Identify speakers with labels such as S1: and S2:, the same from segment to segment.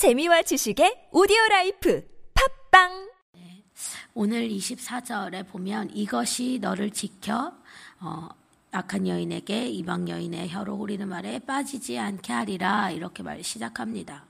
S1: 재미와 지식의 오디오 라이프 팝빵
S2: 오늘 24절에 보면 이것이 너를 지켜 어, 악한 여인에게 이방 여인의 혀로 후리는 말에 빠지지 않게 하리라 이렇게 말 시작합니다.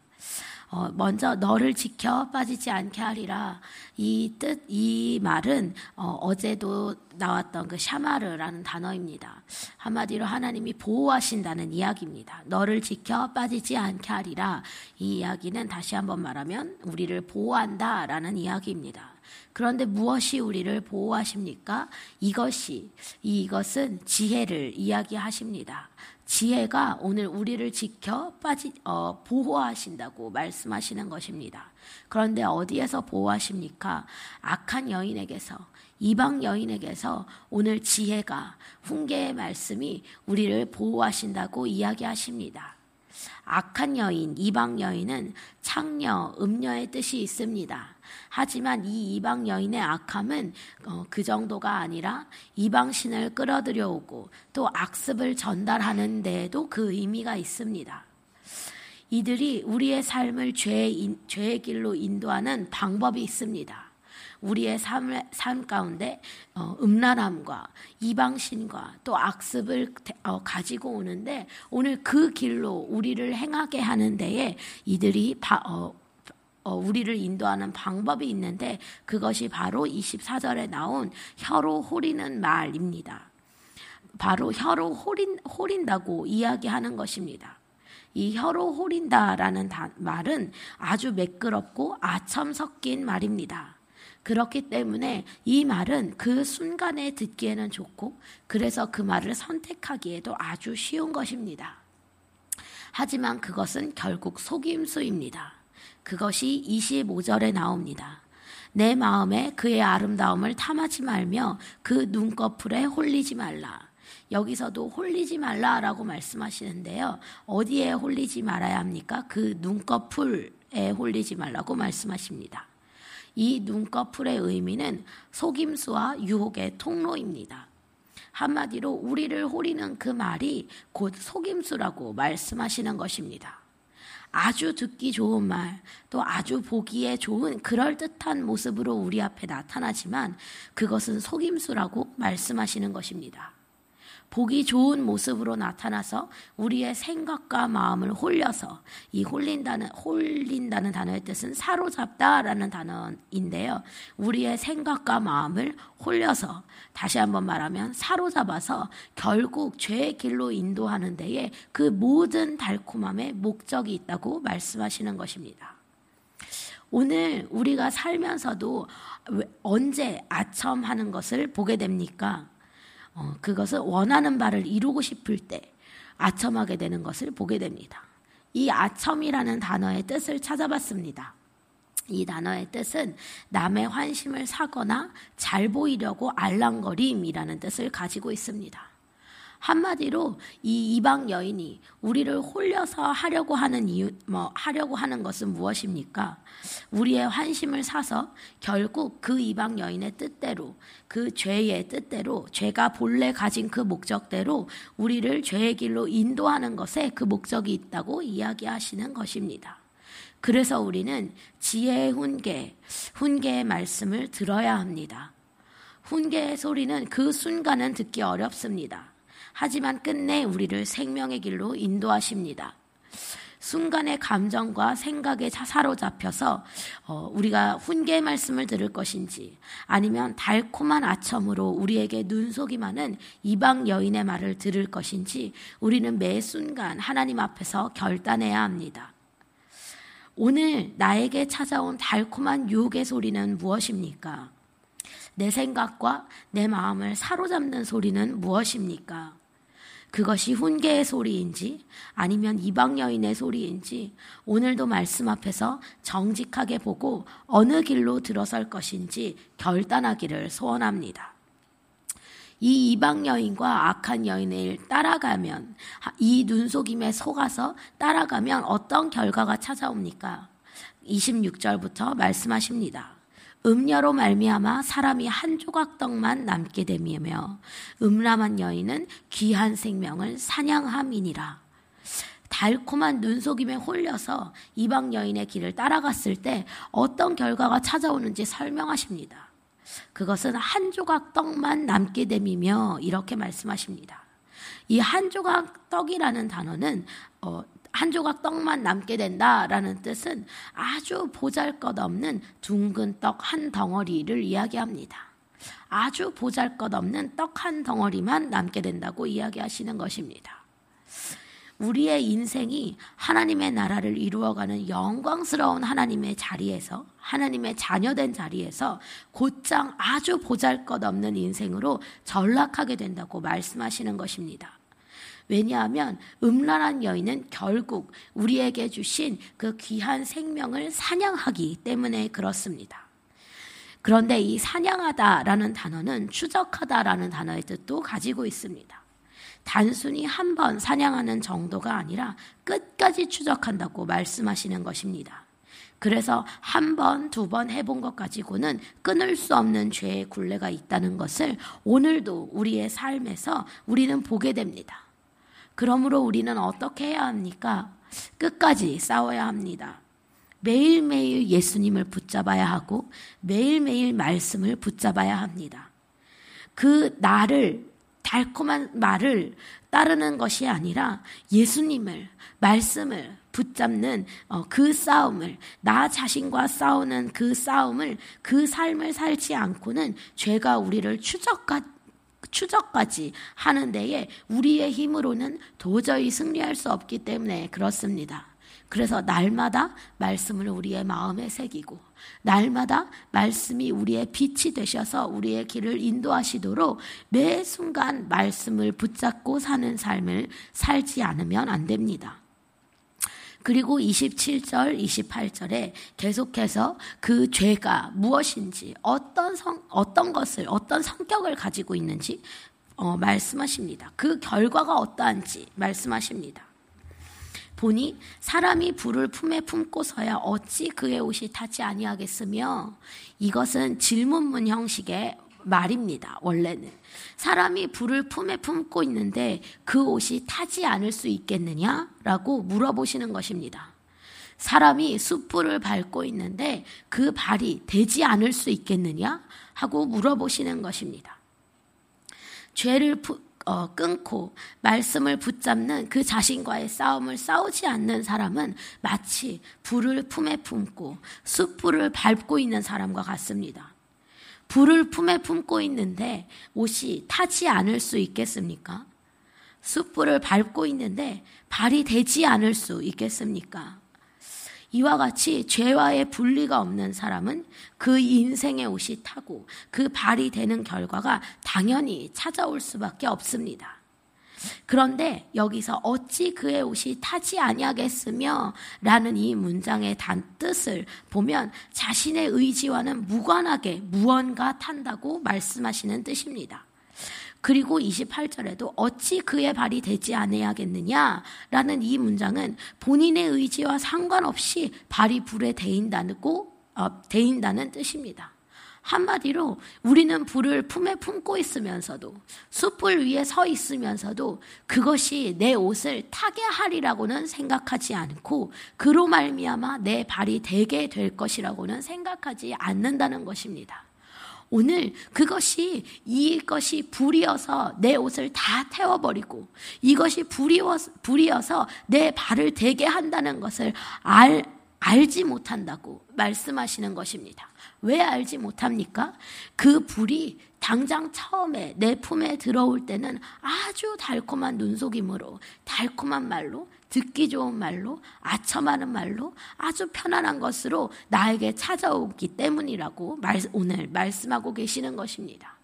S2: 어, 먼저 너를 지켜 빠지지 않게 하리라. 이 뜻, 이 말은 어제도 나왔던 그 샤마르라는 단어입니다. 한마디로 하나님이 보호하신다는 이야기입니다. 너를 지켜 빠지지 않게 하리라. 이 이야기는 다시 한번 말하면 우리를 보호한다라는 이야기입니다. 그런데 무엇이 우리를 보호하십니까? 이것이, 이것은 지혜를 이야기하십니다. 지혜가 오늘 우리를 지켜 빠지, 어, 보호하신다고 말씀하시는 것입니다. 그런데 어디에서 보호하십니까? 악한 여인에게서, 이방 여인에게서 오늘 지혜가, 훈계의 말씀이 우리를 보호하신다고 이야기하십니다. 악한 여인, 이방 여인은 창녀, 음녀의 뜻이 있습니다. 하지만 이 이방 여인의 악함은 어, 그 정도가 아니라 이방신을 끌어들여 오고 또 악습을 전달하는 데에도 그 의미가 있습니다. 이들이 우리의 삶을 죄의, 죄의 길로 인도하는 방법이 있습니다. 우리의 삶, 삶 가운데 어, 음란함과 이방신과 또 악습을 어, 가지고 오는데 오늘 그 길로 우리를 행하게 하는 데에 이들이 바, 어, 어, 우리를 인도하는 방법이 있는데 그것이 바로 24절에 나온 혀로 호리는 말입니다. 바로 혀로 호린, 호린다고 이야기하는 것입니다. 이 혀로 호린다라는 다, 말은 아주 매끄럽고 아첨 섞인 말입니다. 그렇기 때문에 이 말은 그 순간에 듣기에는 좋고 그래서 그 말을 선택하기에도 아주 쉬운 것입니다. 하지만 그것은 결국 속임수입니다. 그것이 25절에 나옵니다. 내 마음에 그의 아름다움을 탐하지 말며 그 눈꺼풀에 홀리지 말라. 여기서도 홀리지 말라라고 말씀하시는데요. 어디에 홀리지 말아야 합니까? 그 눈꺼풀에 홀리지 말라고 말씀하십니다. 이 눈꺼풀의 의미는 속임수와 유혹의 통로입니다. 한마디로 우리를 호리는 그 말이 곧 속임수라고 말씀하시는 것입니다. 아주 듣기 좋은 말, 또 아주 보기에 좋은 그럴듯한 모습으로 우리 앞에 나타나지만 그것은 속임수라고 말씀하시는 것입니다. 보기 좋은 모습으로 나타나서 우리의 생각과 마음을 홀려서 이 홀린다는 홀린다는 단어의 뜻은 사로잡다라는 단어인데요. 우리의 생각과 마음을 홀려서 다시 한번 말하면 사로잡아서 결국 죄의 길로 인도하는 데에 그 모든 달콤함의 목적이 있다고 말씀하시는 것입니다. 오늘 우리가 살면서도 언제 아첨하는 것을 보게 됩니까? 어, 그것은 원하는 바를 이루고 싶을 때 아첨하게 되는 것을 보게 됩니다. 이 아첨이라는 단어의 뜻을 찾아봤습니다. 이 단어의 뜻은 남의 환심을 사거나 잘 보이려고 알랑거림이라는 뜻을 가지고 있습니다. 한마디로 이 이방 여인이 우리를 홀려서 하려고 하는 이유, 뭐, 하려고 하는 것은 무엇입니까? 우리의 환심을 사서 결국 그 이방 여인의 뜻대로, 그 죄의 뜻대로, 죄가 본래 가진 그 목적대로 우리를 죄의 길로 인도하는 것에 그 목적이 있다고 이야기하시는 것입니다. 그래서 우리는 지혜의 훈계, 훈계의 말씀을 들어야 합니다. 훈계의 소리는 그 순간은 듣기 어렵습니다. 하지만 끝내 우리를 생명의 길로 인도하십니다. 순간의 감정과 생각에 사로잡혀서 어, 우리가 훈계의 말씀을 들을 것인지 아니면 달콤한 아첨으로 우리에게 눈속이 많은 이방 여인의 말을 들을 것인지 우리는 매 순간 하나님 앞에서 결단해야 합니다. 오늘 나에게 찾아온 달콤한 유혹의 소리는 무엇입니까? 내 생각과 내 마음을 사로잡는 소리는 무엇입니까? 그것이 훈계의 소리인지 아니면 이방 여인의 소리인지 오늘도 말씀 앞에서 정직하게 보고 어느 길로 들어설 것인지 결단하기를 소원합니다. 이 이방 여인과 악한 여인을 따라가면 이 눈속임에 속아서 따라가면 어떤 결과가 찾아옵니까? 26절부터 말씀하십니다. 음녀로 말미암아 사람이 한 조각 떡만 남게 되며 음란한 여인은 귀한 생명을 사냥함이니라. 달콤한 눈속임에 홀려서 이방 여인의 길을 따라갔을 때 어떤 결과가 찾아오는지 설명하십니다. 그것은 한 조각 떡만 남게 됨이며 이렇게 말씀하십니다. 이 한 조각 떡이라는 단어는 어, 한 조각 떡만 남게 된다라는 뜻은 아주 보잘 것 없는 둥근 떡 한 덩어리를 이야기합니다. 아주 보잘 것 없는 떡 한 덩어리만 남게 된다고 이야기하시는 것입니다. 우리의 인생이 하나님의 나라를 이루어가는 영광스러운 하나님의 자리에서 하나님의 자녀된 자리에서 곧장 아주 보잘 것 없는 인생으로 전락하게 된다고 말씀하시는 것입니다. 왜냐하면 음란한 여인은 결국 우리에게 주신 그 귀한 생명을 사냥하기 때문에 그렇습니다. 그런데 이 사냥하다라는 단어는 추적하다라는 단어의 뜻도 가지고 있습니다. 단순히 한 번 사냥하는 정도가 아니라 끝까지 추적한다고 말씀하시는 것입니다. 그래서 한 번, 두 번 해본 것 가지고는 끊을 수 없는 죄의 굴레가 있다는 것을 오늘도 우리의 삶에서 우리는 보게 됩니다. 그러므로 우리는 어떻게 해야 합니까? 끝까지 싸워야 합니다. 매일매일 예수님을 붙잡아야 하고 매일매일 말씀을 붙잡아야 합니다. 그 나를 달콤한 말을 따르는 것이 아니라 예수님을 말씀을 붙잡는 어, 그 싸움을 나 자신과 싸우는 그 싸움을 그 삶을 살지 않고는 죄가 우리를 추적까 추적까지 하는 데에 우리의 힘으로는 도저히 승리할 수 없기 때문에 그렇습니다. 그래서 날마다 말씀을 우리의 마음에 새기고 날마다 말씀이 우리의 빛이 되셔서 우리의 길을 인도하시도록 매 순간 말씀을 붙잡고 사는 삶을 살지 않으면 안 됩니다. 그리고 27절, 28절에 계속해서 그 죄가 무엇인지, 어떤 성, 어떤 것을, 어떤 성격을 가지고 있는지, 어, 말씀하십니다. 그 결과가 어떠한지 말씀하십니다. 보니 사람이 불을 품에 품고서야 어찌 그의 옷이 타지 아니하겠으며 이것은 질문문 형식의 말입니다. 원래는 사람이 불을 품에 품고 있는데 그 옷이 타지 않을 수 있겠느냐라고 물어보시는 것입니다. 사람이 숯불을 밟고 있는데 그 발이 되지 않을 수 있겠느냐 하고 물어보시는 것입니다. 죄를 푸, 어, 끊고 말씀을 붙잡는 그 자신과의 싸움을 싸우지 않는 사람은 마치 불을 품에 품고 숯불을 밟고 있는 사람과 같습니다. 불을 품에 품고 있는데 옷이 타지 않을 수 있겠습니까? 숯불을 밟고 있는데 발이 되지 않을 수 있겠습니까? 이와 같이 죄와의 분리가 없는 사람은 그 인생의 옷이 타고 그 발이 되는 결과가 당연히 찾아올 수밖에 없습니다. 그런데 여기서 어찌 그의 옷이 타지 아니하겠으며 라는 이 문장의 단 뜻을 보면 자신의 의지와는 무관하게 무언가 탄다고 말씀하시는 뜻입니다. 그리고 28절에도 어찌 그의 발이 되지 않아야겠느냐라는 이 문장은 본인의 의지와 상관없이 발이 불에 대인다고 어, 대인다는 뜻입니다. 한마디로 우리는 불을 품에 품고 있으면서도 숯불 위에 서 있으면서도 그것이 내 옷을 타게 하리라고는 생각하지 않고 그로 말미암아 내 발이 되게 될 것이라고는 생각하지 않는다는 것입니다. 오늘 그것이 이것이 불이어서 내 옷을 다 태워버리고 이것이 불이어서, 내 발을 대게 한다는 것을 알, 알지 못한다고 말씀하시는 것입니다. 왜 알지 못합니까? 그 불이 당장 처음에 내 품에 들어올 때는 아주 달콤한 눈속임으로 달콤한 말로 듣기 좋은 말로 아첨하는 말로 아주 편안한 것으로 나에게 찾아오기 때문이라고 말, 오늘 말씀하고 계시는 것입니다.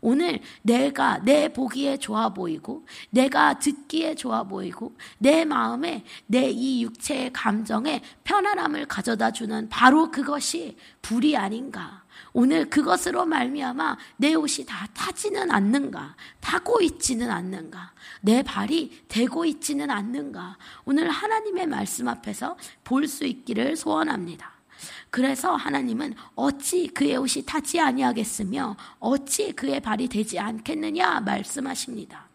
S2: 오늘 내가 내 보기에 좋아 보이고 내가 듣기에 좋아 보이고 내 마음에 내 이 육체의 감정에 편안함을 가져다 주는 바로 그것이 불이 아닌가 오늘 그것으로 말미암아 내 옷이 다 타지는 않는가? 타고 있지는 않는가? 내 발이 되고 있지는 않는가? 오늘 하나님의 말씀 앞에서 볼 수 있기를 소원합니다. 그래서 하나님은 어찌 그의 옷이 타지 아니하겠으며 어찌 그의 발이 되지 않겠느냐 말씀하십니다.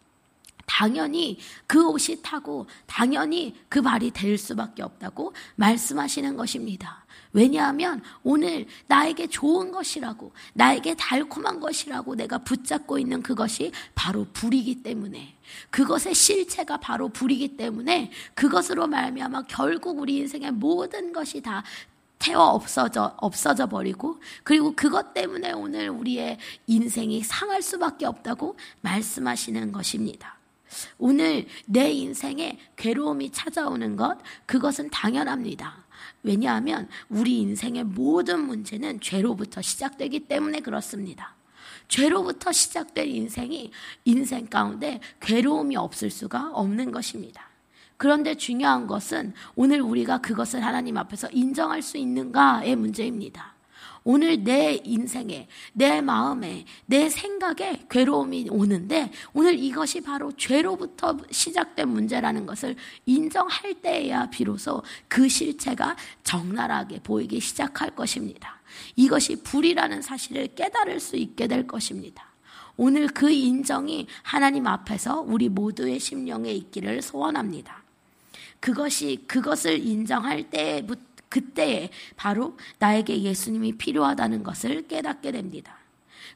S2: 당연히 그 옷이 타고 당연히 그 발이 될 수밖에 없다고 말씀하시는 것입니다. 왜냐하면 오늘 나에게 좋은 것이라고, 나에게 달콤한 것이라고 내가 붙잡고 있는 그것이 바로 불이기 때문에, 그것의 실체가 바로 불이기 때문에 그것으로 말미암아 결국 우리 인생의 모든 것이 다 태워 없어져, 없어져 버리고, 그리고 그것 때문에 오늘 우리의 인생이 상할 수밖에 없다고 말씀하시는 것입니다. 오늘 내 인생에 괴로움이 찾아오는 것, 그것은 당연합니다. 왜냐하면 우리 인생의 모든 문제는 죄로부터 시작되기 때문에 그렇습니다. 죄로부터 시작된 인생이 인생 가운데 괴로움이 없을 수가 없는 것입니다. 그런데 중요한 것은 오늘 우리가 그것을 하나님 앞에서 인정할 수 있는가의 문제입니다. 오늘 내 인생에, 내 마음에, 내 생각에 괴로움이 오는데 오늘 이것이 바로 죄로부터 시작된 문제라는 것을 인정할 때에야 비로소 그 실체가 적나라하게 보이기 시작할 것입니다. 이것이 불이라는 사실을 깨달을 수 있게 될 것입니다. 오늘 그 인정이 하나님 앞에서 우리 모두의 심령에 있기를 소원합니다. 그것이 그것을 인정할 때부터 그때에 바로 나에게 예수님이 필요하다는 것을 깨닫게 됩니다.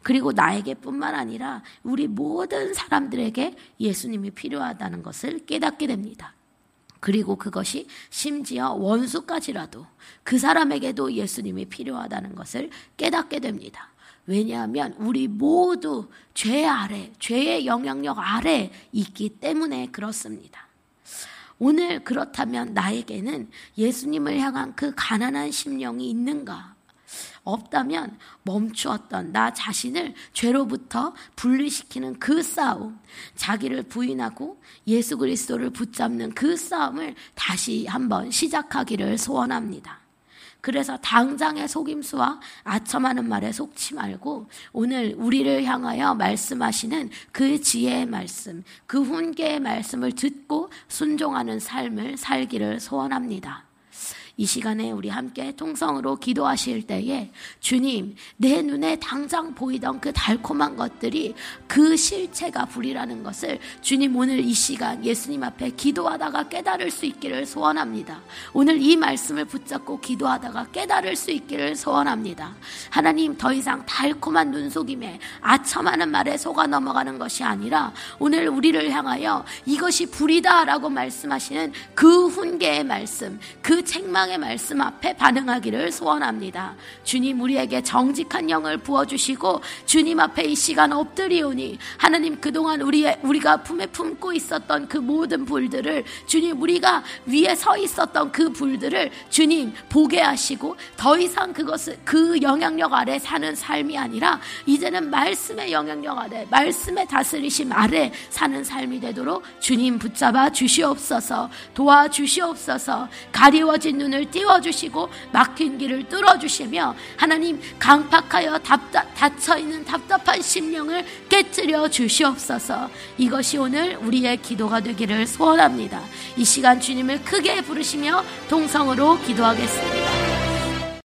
S2: 그리고 나에게뿐만 아니라 우리 모든 사람들에게 예수님이 필요하다는 것을 깨닫게 됩니다. 그리고 그것이 심지어 원수까지라도 그 사람에게도 예수님이 필요하다는 것을 깨닫게 됩니다. 왜냐하면 우리 모두 죄 아래, 죄의 영향력 아래 있기 때문에 그렇습니다. 오늘 그렇다면 나에게는 예수님을 향한 그 가난한 심령이 있는가? 없다면 멈추었던 나 자신을 죄로부터 분리시키는 그 싸움, 자기를 부인하고 예수 그리스도를 붙잡는 그 싸움을 다시 한번 시작하기를 소원합니다. 그래서 당장의 속임수와 아첨하는 말에 속지 말고 오늘 우리를 향하여 말씀하시는 그 지혜의 말씀, 그 훈계의 말씀을 듣고 순종하는 삶을 살기를 소원합니다. 이 시간에 우리 함께 통성으로 기도하실 때에 주님, 내 눈에 당장 보이던 그 달콤한 것들이 그 실체가 불이라는 것을 주님 오늘 이 시간 예수님 앞에 기도하다가 깨달을 수 있기를 소원합니다. 오늘 이 말씀을 붙잡고 기도하다가 깨달을 수 있기를 소원합니다. 하나님 더 이상 달콤한 눈속임에 아첨하는 말에 속아 넘어가는 것이 아니라 오늘 우리를 향하여 이것이 불이다라고 말씀하시는 그 훈계의 말씀, 그 책망 사랑의 말씀 앞에 반응하기를 소원합니다. 주님 우리에게 정직한 영을 부어주시고 주님 앞에 이 시간 엎드리오니 하나님 그동안 우리 우리가 품에 품고 있었던 그 모든 불들을 주님 우리가 위에 서 있었던 그 불들을 주님 보게 하시고 더 이상 그것을 그 영향력 아래 사는 삶이 아니라 이제는 말씀의 영향력 아래 말씀의 다스리심 아래 사는 삶이 되도록 주님 붙잡아 주시옵소서 도와주시옵소서 가리워진 눈을 눈을 띄워주시고 막힌 길을 뚫어주시며 하나님 강팍하여 답답, 닫혀있는 답답한 심령을 깨뜨려 주시옵소서 이것이 오늘 우리의 기도가 되기를 소원합니다. 이 시간 주님을 크게 부르시며 동성으로 기도하겠습니다.